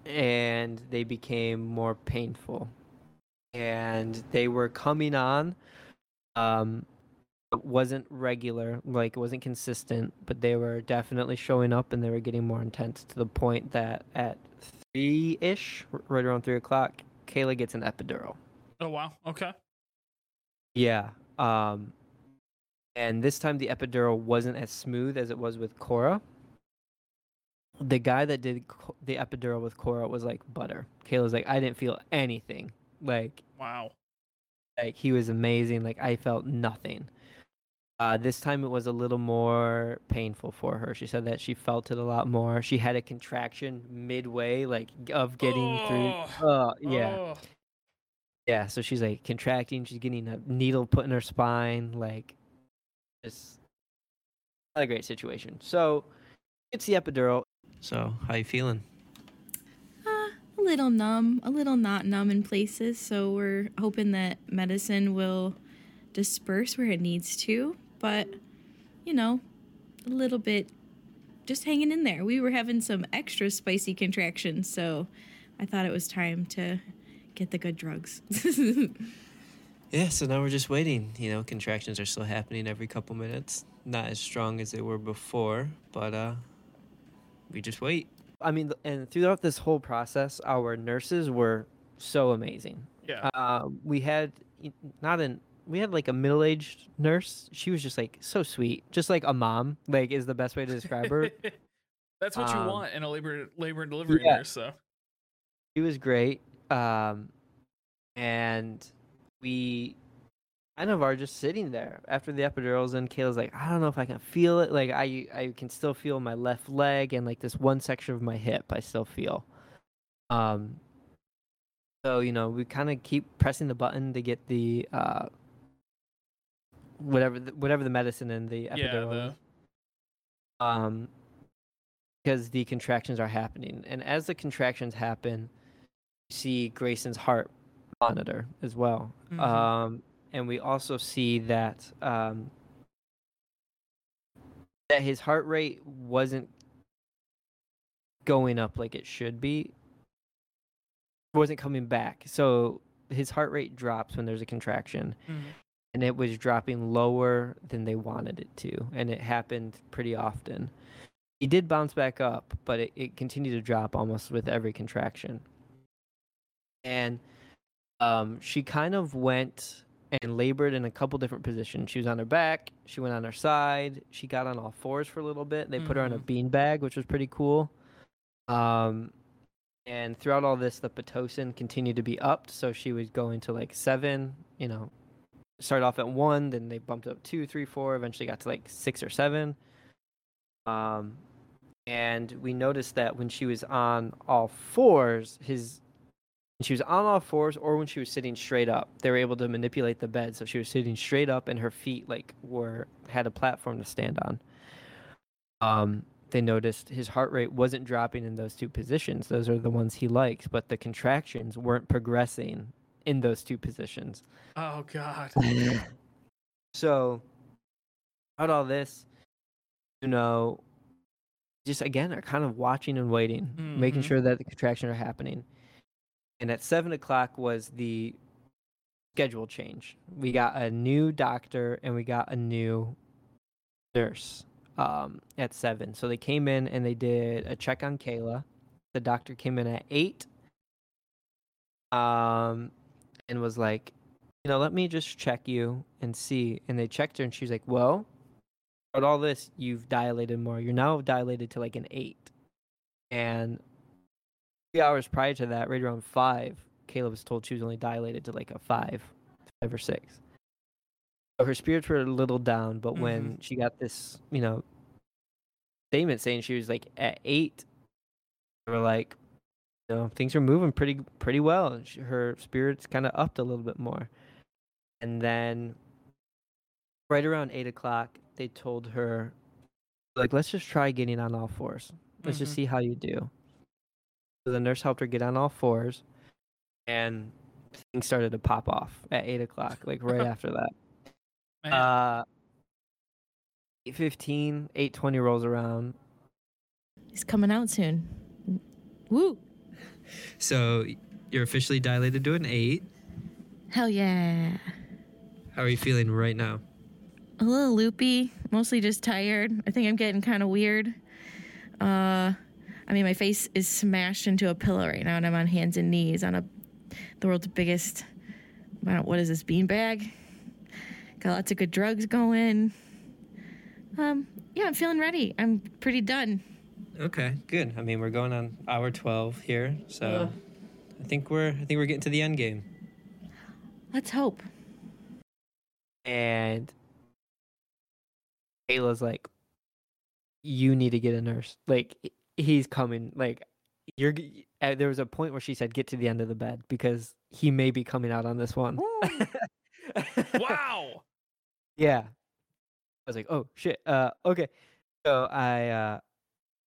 And they became more painful. And they were coming on. Um, it wasn't regular, like it wasn't consistent, but they were definitely showing up and they were getting more intense to the point that at three ish, right around three o'clock, Kayla gets an epidural. Oh wow. Okay. Yeah. Um, and this time the epidural wasn't as smooth as it was with Cora. The guy that did the epidural with Cora was like butter. Kayla's like, I didn't feel anything. Like, Wow. like he was amazing. Like I felt nothing. Uh, this time it was a little more painful for her. She said that she felt it a lot more. She had a contraction midway, like of getting through. Oh, yeah. Oh. Yeah, so she's like contracting. She's getting a needle put in her spine. Like, it's not a great situation. So, it's the epidural. So, how you feeling? Uh, a little numb, a little not numb in places. So we're hoping that medicine will disperse where it needs to. But, you know, a little bit just hanging in there. We were having some extra spicy contractions. So I thought it was time to get the good drugs. Yeah, so now we're just waiting. You know, contractions are still happening every couple minutes. Not as strong as they were before, but uh we just wait. I mean, and throughout this whole process, our nurses were so amazing. Yeah. Uh, we had not an we had like a middle-aged nurse. She was just like so sweet, just like a mom. Like is the best way to describe her. That's what you Um, want in a labor labor and delivery yeah. nurse. So. She was great. Um, and we kind of are just sitting there after the epidurals, and Kayla's like, I don't know if I can feel it. Like I, I can still feel my left leg and like this one section of my hip. I still feel. Um. So you know, we kind of keep pressing the button to get the uh, whatever the, whatever the medicine and the Yeah. epidural. The, um because the contractions are happening and as the contractions happen see grayson's heart monitor as well Mhm. um and we also see that um that his heart rate wasn't going up like it should be wasn't coming back so his heart rate drops when there's a contraction Mhm. and it was dropping lower than they wanted it to and it happened pretty often he did bounce back up but it, it continued to drop almost with every contraction and um, she kind of went and labored in a couple different positions. She was on her back she went on her side she got on all fours for a little bit they put her on a bean bag which was pretty cool. Um, and throughout all this the pitocin continued to be upped so she was going to like seven you know started off at one, then they bumped up two, three, four, eventually got to like six or seven. Um, and we noticed that when she was on all fours, his she was on all fours or when she was sitting straight up, they were able to manipulate the bed. So she was sitting straight up and her feet like were had a platform to stand on. Um, they noticed his heart rate wasn't dropping in those two positions. Those are the ones he likes, but the contractions weren't progressing in those two positions. Oh God. so, out all this, you know, just again are kind of watching and waiting, making Mhm. sure that the contractions are happening. And at seven o'clock was the schedule change. We got a new doctor and we got a new nurse um, at seven. So they came in and they did a check on Kayla. The doctor came in at eight. Um, and was like, you know, let me just check you and see. And they checked her, and she's like, well, but all this, you've dilated more. You're now dilated to like an eight. And three hours prior to that, right around five, Kayla was told she was only dilated to like a five, five or six. So her spirits were a little down, but when she got this, you know, statement saying she was like at eight, they were like, you know, things are moving pretty pretty well. And she, her spirits kind of upped a little bit more. And then, right around eight o'clock, they told her, like, let's just try getting on all fours. Let's Mhm. just see how you do. So the nurse helped her get on all fours, and things started to pop off at eight o'clock, like right after that. Man. Uh, 8.15, 8.20 rolls around. He's coming out soon. Woo! So you're officially dilated to an eight. Hell yeah. How are you feeling right now? A little loopy, mostly just tired. I think I'm getting kind of weird. Uh, I mean, my face is smashed into a pillow right now, and I'm on hands and knees on a the world's biggest. I don't, what is this beanbag? Got lots of good drugs going. Um, yeah, I'm feeling ready. I'm pretty done. Okay, good. I mean, we're going on hour 12 here, so Ugh. I think we're I think we're getting to the end game. Let's hope. And Kayla's like, you need to get a nurse. Like, h- he's coming. Like, you're. Uh, there was a point where she said, get to the end of the bed because he may be coming out on this one. wow. Yeah. I was like, oh shit. Uh okay. So I uh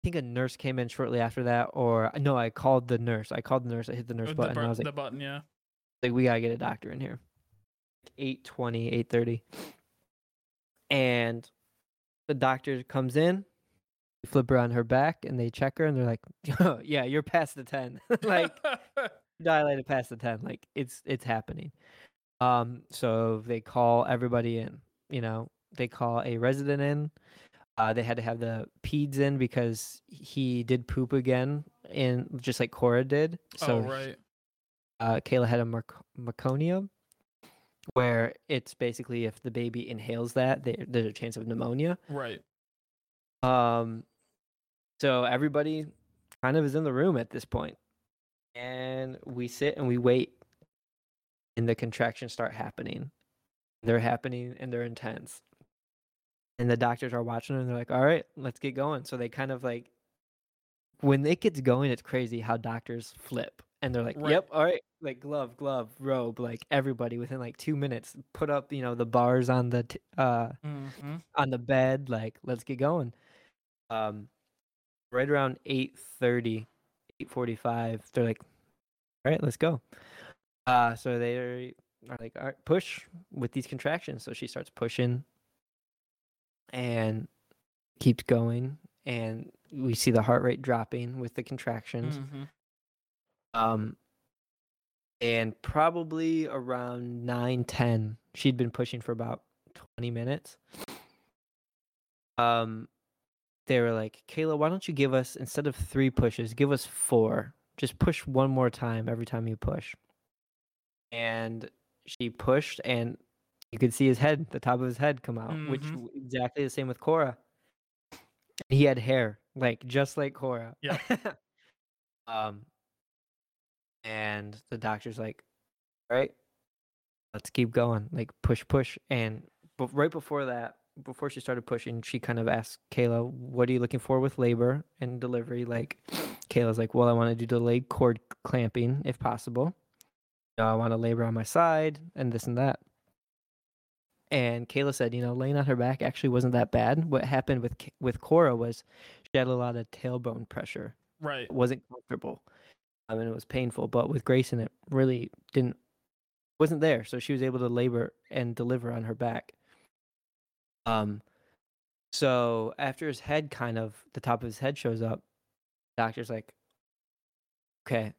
think a nurse came in shortly after that or no, I called the nurse. I called the nurse, I hit the nurse the, button and I was like, the button, yeah. like we gotta get a doctor in here. 820, 830. And the doctor comes in, flip her on her back and they check her and they're like, oh, yeah, you're past the 10. like dilated past the 10 like it's it's happening um so they call everybody in you know they call a resident in uh they had to have the peds in because he did poop again in just like cora did so oh right. uh kayla had a merc- meconium where it's basically if the baby inhales that there there's a chance of pneumonia Right. um, so everybody kind of is in the room at this point, and we sit and we wait, and the contractions start happening. They're happening and they're intense, and the doctors are watching and they're like, "All right, let's get going." So they kind of like, when it gets going, it's crazy how doctors flip, and they're like, Right. "Yep, all right." Like glove, glove, robe, like everybody within like two minutes, put up, you know, the bars on the t- uh Mm-hmm. on the bed like let's get going um right around 8.30 8.45 they're like all right let's go. Uh so they are like all right push with these contractions. So she starts pushing and keeps going and we see the heart rate dropping with the contractions. Mm-hmm. um and probably around 9 10 she'd been pushing for about 20 minutes. Um they were like kayla why don't you give us instead of three pushes give us four. Just push one more time every time you push. And she pushed and you could see his head the top of his head come out which Mhm. w- exactly the same with cora he had hair like just like cora Yeah. um and the doctor's like all right let's keep going. Like push push and but right before that before she started pushing she kind of asked kayla what are you looking for with labor and delivery like kayla's like well i want to do delayed cord clamping if possible you know, i want to labor on my side and this and that and kayla said you know laying on her back actually wasn't that bad what happened with with cora was she had a lot of tailbone pressure Right. it wasn't comfortable. I mean, it was painful, but with Grayson, it really didn't wasn't there. So she was able to labor and deliver on her back. Um, so after his head kind of the top of his head shows up, doctor's like, okay.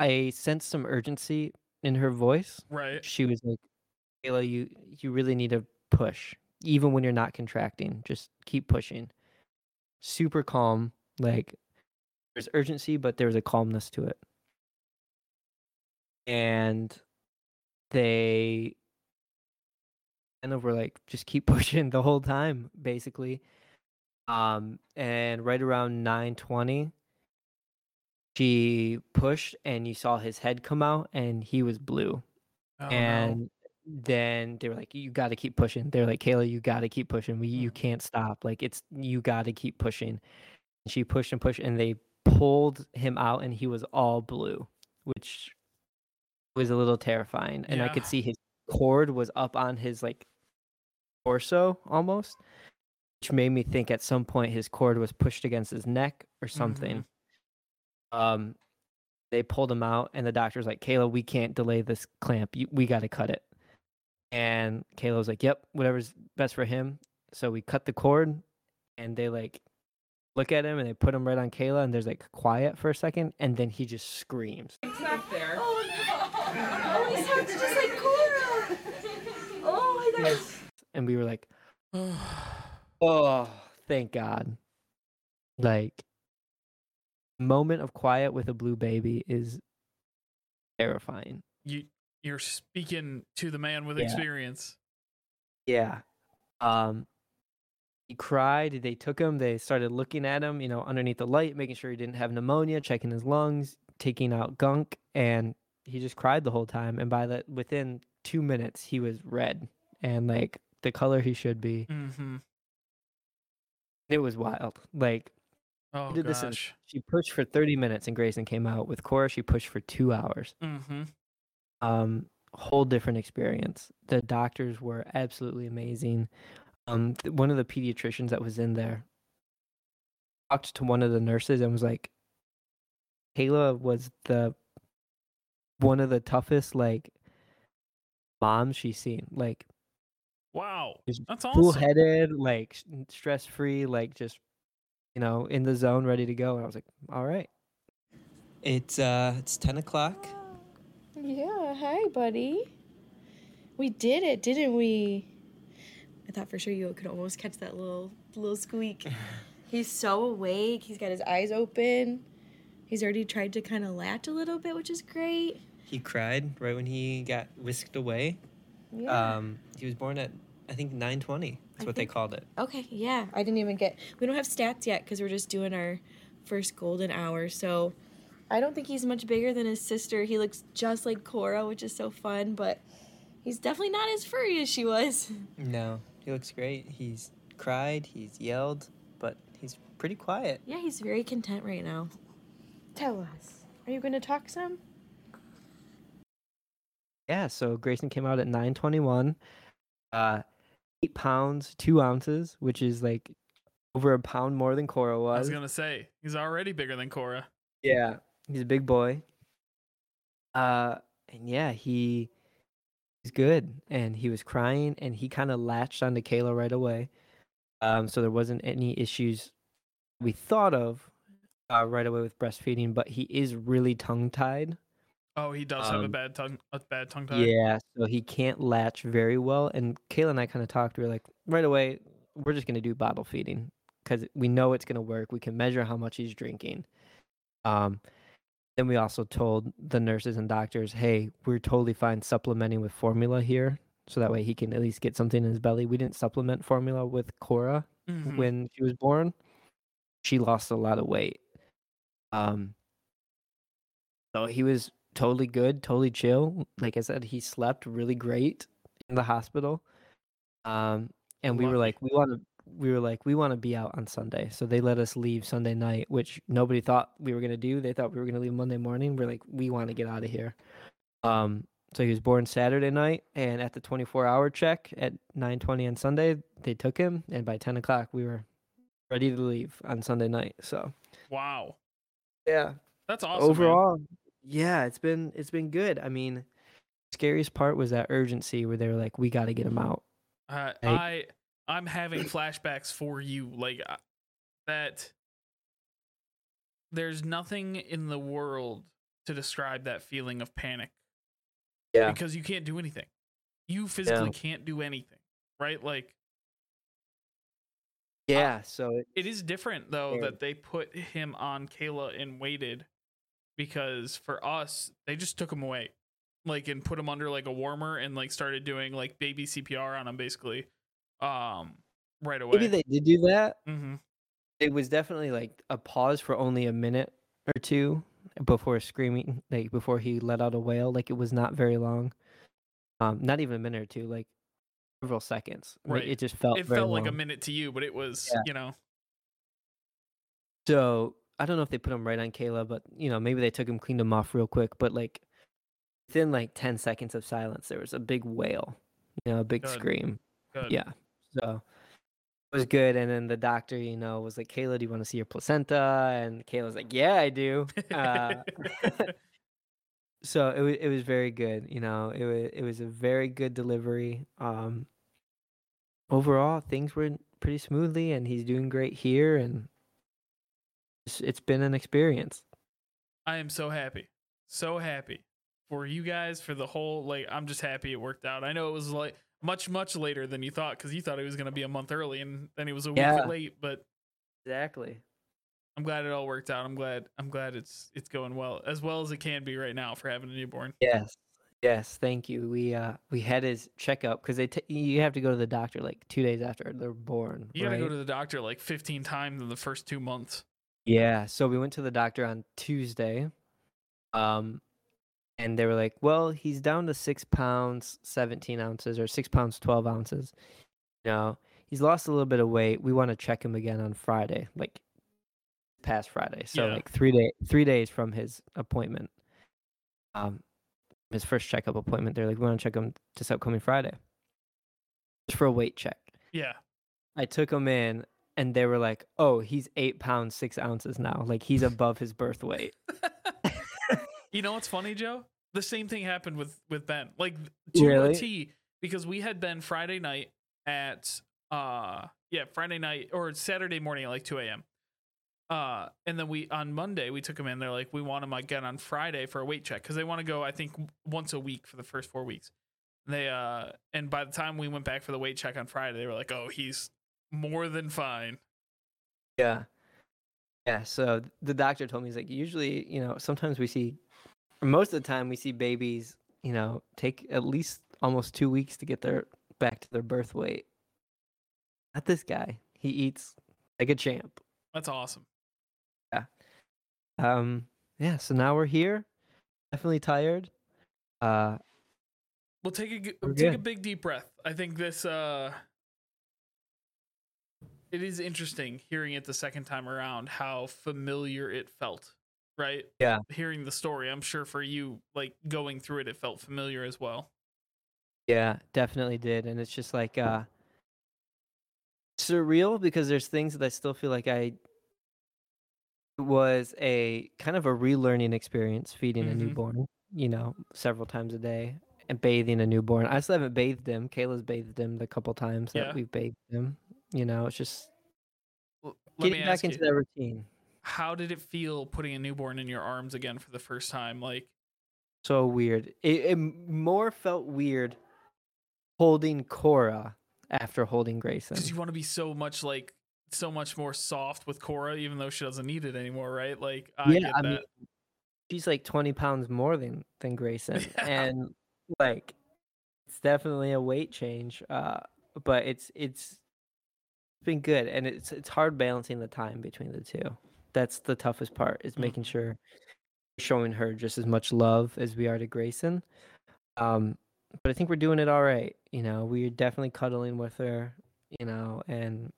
I sensed some urgency in her voice. Right. She was like, Kayla, you you really need to push, even when you're not contracting. Just keep pushing. Super calm, like there's urgency, but there's a calmness to it. and they of were like just keep pushing the whole time basically. Um and right around 920 she pushed and you saw his head come out and he was blue. Oh, no. and then they were like you got to keep pushing. They're like kayla you got to keep pushing. We you Mm. can't stop. Like it's you got to keep pushing. And she pushed and pushed and they pulled him out and he was all blue which was a little terrifying. And i could see his cord was up on his like torso almost which made me think at some point his cord was pushed against his neck or something um they pulled him out and the doctor's like kayla we can't delay this clamp you, we got to cut it and kayla was like yep whatever's best for him so we cut the cord and they like look at him and they put him right on kayla and there's like quiet for a second and then he just screams Up there. Oh no! Oh, he sounds just like Cora. Oh my god. And we were like oh thank god like moment of quiet with a blue baby is terrifying you you're speaking to the man with Yeah. experience. Yeah. Um he cried. They took him. They started looking at him, you know, underneath the light, making sure he didn't have pneumonia, checking his lungs, taking out gunk, and he just cried the whole time. And by the within two minutes, he was red and like the color he should be. Mm-hmm. It was wild. Like Oh did this in- gosh. she pushed for 30 minutes and Grayson came out. With Cora, she pushed for two hours. Mm-hmm. um whole different experience the doctors were absolutely amazing um one of the pediatricians that was in there talked to one of the nurses and was like Kayla was the one of the toughest like moms she's seen like Wow. Just That's awesome. cool headed like stress free like just you know in the zone ready to go and i was like all right It's uh, it's ten o'clock. Yeah, hi, buddy. We did it, didn't we? I thought for sure you could almost catch that little little squeak. He's so awake. He's got his eyes open. He's already tried to kind of latch a little bit, which is great. He cried right when he got whisked away. Yeah. Um, he was born at I think nine twenty. That's I what think- they called it. okay, yeah. I didn't even get. We don't have stats yet because we're just doing our first golden hour. So I don't think he's much bigger than his sister. He looks just like Cora, which is so fun, but he's definitely not as furry as she was. No, he looks great. He's cried. He's yelled, but he's pretty quiet. Yeah, he's very content right now. Tell us. Are you going to talk some? Yeah, so Grayson came out at 921, uh, eight pounds, two ounces, which is like over a pound more than Cora was. I was. gonna say he's already bigger than Cora. Yeah, he's a big boy. Uh, and yeah, he he's good, and he was crying, and he kind of latched onto Kayla right away. Um, so there wasn't any issues we thought of uh, right away with breastfeeding, but he is really tongue tied. Oh, he does have a Um, bad tongue a bad tongue tie. Yeah, so he can't latch very well. And Kayla and I kind of talked. We were like, right away, we're just gonna do bottle feeding because we know it's gonna work. We can measure how much he's drinking. Um, then we also told the nurses and doctors, hey, we're totally fine supplementing with formula here, so that way he can at least get something in his belly. We didn't supplement formula with Cora Mhm. when she was born. She lost a lot of weight. Um, so he was totally good, totally chill. Like I said, he slept really great in the hospital. Um, and we were like, we want to, we were like, we want to be out on Sunday. So they let us leave Sunday night, which nobody thought we were gonna do. They thought we were gonna leave Monday morning. We're like, we want to get out of here. Um, so he was born Saturday night, and at the 24 hour check at 9:20 on Sunday, they took him, and by 10 o'clock we were ready to leave on Sunday night. So Wow. yeah, That's awesome. man. Yeah, it's been it's been good. I mean, scariest part was that urgency where they were like, we got to get him out. Uh. I I'm having flashbacks for you like uh, that. There's nothing in the world to describe that feeling of panic Yeah, because you can't do anything. You physically can't do anything, right? Like yeah. So it, it is different though Very. that they put him on Kayla and waited because for us they just took him away. like and put him under like a warmer and like started doing like baby CPR on him basically, um, right away. Maybe they did do that. mm-hmm. It was definitely like a pause for only a minute or two before screaming, like before he let out a wail. Like it was not very long. Um, not even a minute or two, like several seconds. Like, Right. It just felt. It very felt like a minute to you, but it was Yeah. you know So I don't know if they put him right on Kayla, but you know maybe they took him, cleaned him off real quick. But like within like ten seconds of silence, there was a big wail, you know, a big Good. scream. good. Yeah. So it was good. And then the doctor, you know, was like, Kayla, do you want to see your placenta? And Kayla's like, Yeah, I do. Uh, so it was it was very good. You know, it was it was a very good delivery. Um, overall, things went pretty smoothly, and he's doing great here, and it's, it's been an experience. I am so happy, so happy for you guys for the whole like. I'm just happy it worked out. I know it was like much much later than you thought because you thought it was gonna be a month early and then it was a week Yeah. late, but. Exactly. I'm glad it all worked out. I'm glad I'm glad it's it's going well as well as it can be right now for having a newborn. Yes. Yes, thank you. We uh we had his checkup because they t- you have to go to the doctor like two days after they're born. You gotta go to the doctor like 15 times in the first two months. Yeah, so we went to the doctor on Tuesday. Um and they were like, Well, he's down to six pounds, seventeen ounces, or six pounds twelve ounces. You know, he's lost a little bit of weight. We want to check him again on Friday, like past Friday. So Yeah. like three day three days from his appointment. Um his first checkup appointment. They're like, We want to check him this upcoming Friday. Just for a weight check. Yeah. I took him in and they were like, "Oh, he's eight pounds six ounces now. Like he's above his birth weight." you know what's funny, Joe? The same thing happened with with Ben. Like to Really? a T because we had Ben Friday night at uh yeah Friday night or Saturday morning at like 2 a.m. Uh, and then we on Monday we took him in. They're like, we want him again on Friday for a weight check because they want to go. I think once a week for the first four weeks. They uh, and by the time we went back for the weight check on Friday, they were like, oh, he's more than fine. Yeah. Yeah. So the doctor told me he's like, usually, you know, sometimes we see, most of the time we see babies, you know, take at least almost two weeks to get their back to their birth weight. Not this guy. He eats like a champ. That's awesome. Yeah. Um. Yeah. So now we're here. Definitely tired. Uh. Well, take a take a good. big deep breath. I think this uh it is interesting hearing it the second time around how familiar it felt, right? Yeah. Hearing the story, I'm sure for you like going through it it felt familiar as well. Yeah, definitely did. And it's just like uh surreal because there's things that I still feel like I was a kind of a relearning experience feeding a Mhm. newborn, you know, several times a day and bathing a newborn. I still haven't bathed him. Kayla's bathed him the couple times that Yeah. we've bathed him. You know, it's just L- Let me getting back into you, that routine. how did it feel putting a newborn in your arms again for the first time? Like So weird. It, it more felt weird holding Cora after holding Grayson. because you want to be so much like so much more soft with Cora, even though she doesn't need it anymore, right? Like I Yeah, I mean, she's like 20 pounds more than than Grayson, and like it's definitely a weight change. Uh, but it's it's been good, and it's it's hard balancing the time between the two. That's the toughest part is Mhm. making sure showing her just as much love as we are to Grayson. Um, but I think we're doing it all right. You know, we're definitely cuddling with her. You know, and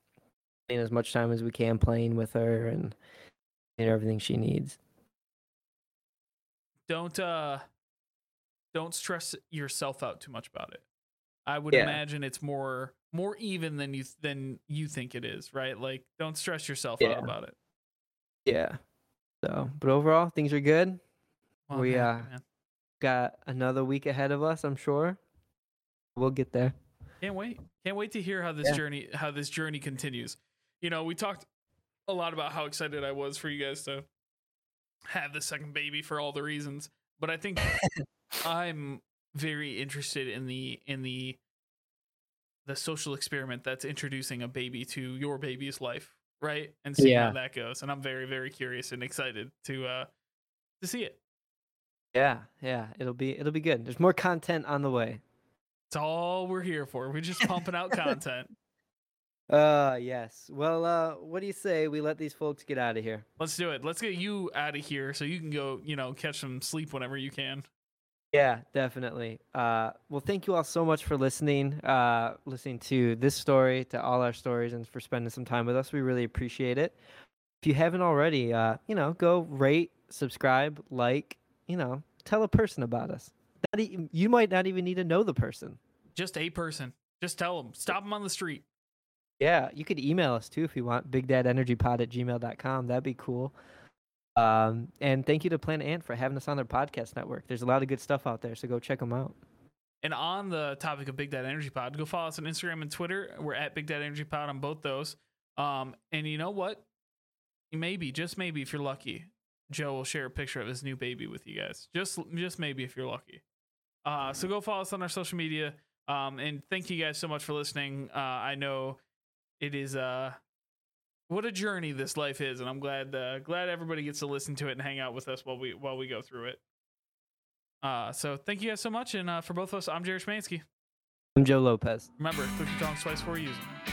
spending as much time as we can playing with her and her everything she needs. don't uh don't stress yourself out too much about it i would Yeah. imagine it's more more even than you than you think it is right like don't stress yourself Yeah. out about it Yeah. So, but overall, things are good. Well, We, happy, uh, man. Got another week ahead of us, I'm sure. We'll get there. can't wait can't wait to hear how this Yeah. journey how this journey continues you know we talked a lot about how excited i was for you guys to have the second baby for all the reasons but i think i'm very interested in the in the the social experiment that's introducing a baby to your baby's life right and seeing Yeah. how that goes and i'm very very curious and excited to uh to see it Yeah, yeah, it'll be it'll be good. There's more content on the way. It's all we're here for. We're just pumping out content. Uh, yes. Well, uh, what do you say we let these folks get out of here? Let's do it. Let's get you out of here so you can go, you know, catch some sleep whenever you can. Yeah, definitely. Uh, well, thank you all so much for listening, uh, listening to this story, to all our stories, and for spending some time with us. We really appreciate it. If you haven't already, uh, you know, go rate, subscribe, like, you know, tell a person about us. E- you might not even need to know the person. Just a person. Just tell them. Stop them on the street. Yeah, you could email us too if you want, bigdadenergypod at gmail.com. That'd be cool. Um, and thank you to Planet Ant for having us on their podcast network. There's a lot of good stuff out there, so go check them out. And on the topic of Big Dad Energy Pod, go follow us on Instagram and Twitter. We're at Big Dad Energy Pod on both those. Um, and you know what? Maybe, just maybe, if you're lucky, Joe will share a picture of his new baby with you guys. Just, just maybe, if you're lucky. Uh, so go follow us on our social media. Um, and thank you guys so much for listening. Uh, I know it is uh, what a journey this life is, and I'm glad uh, glad everybody gets to listen to it and hang out with us while we while we go through it. Uh, so thank you guys so much, and uh, for both of us, I'm Jared Schmansky. I'm Joe Lopez. Remember, click your tongue twice before using it.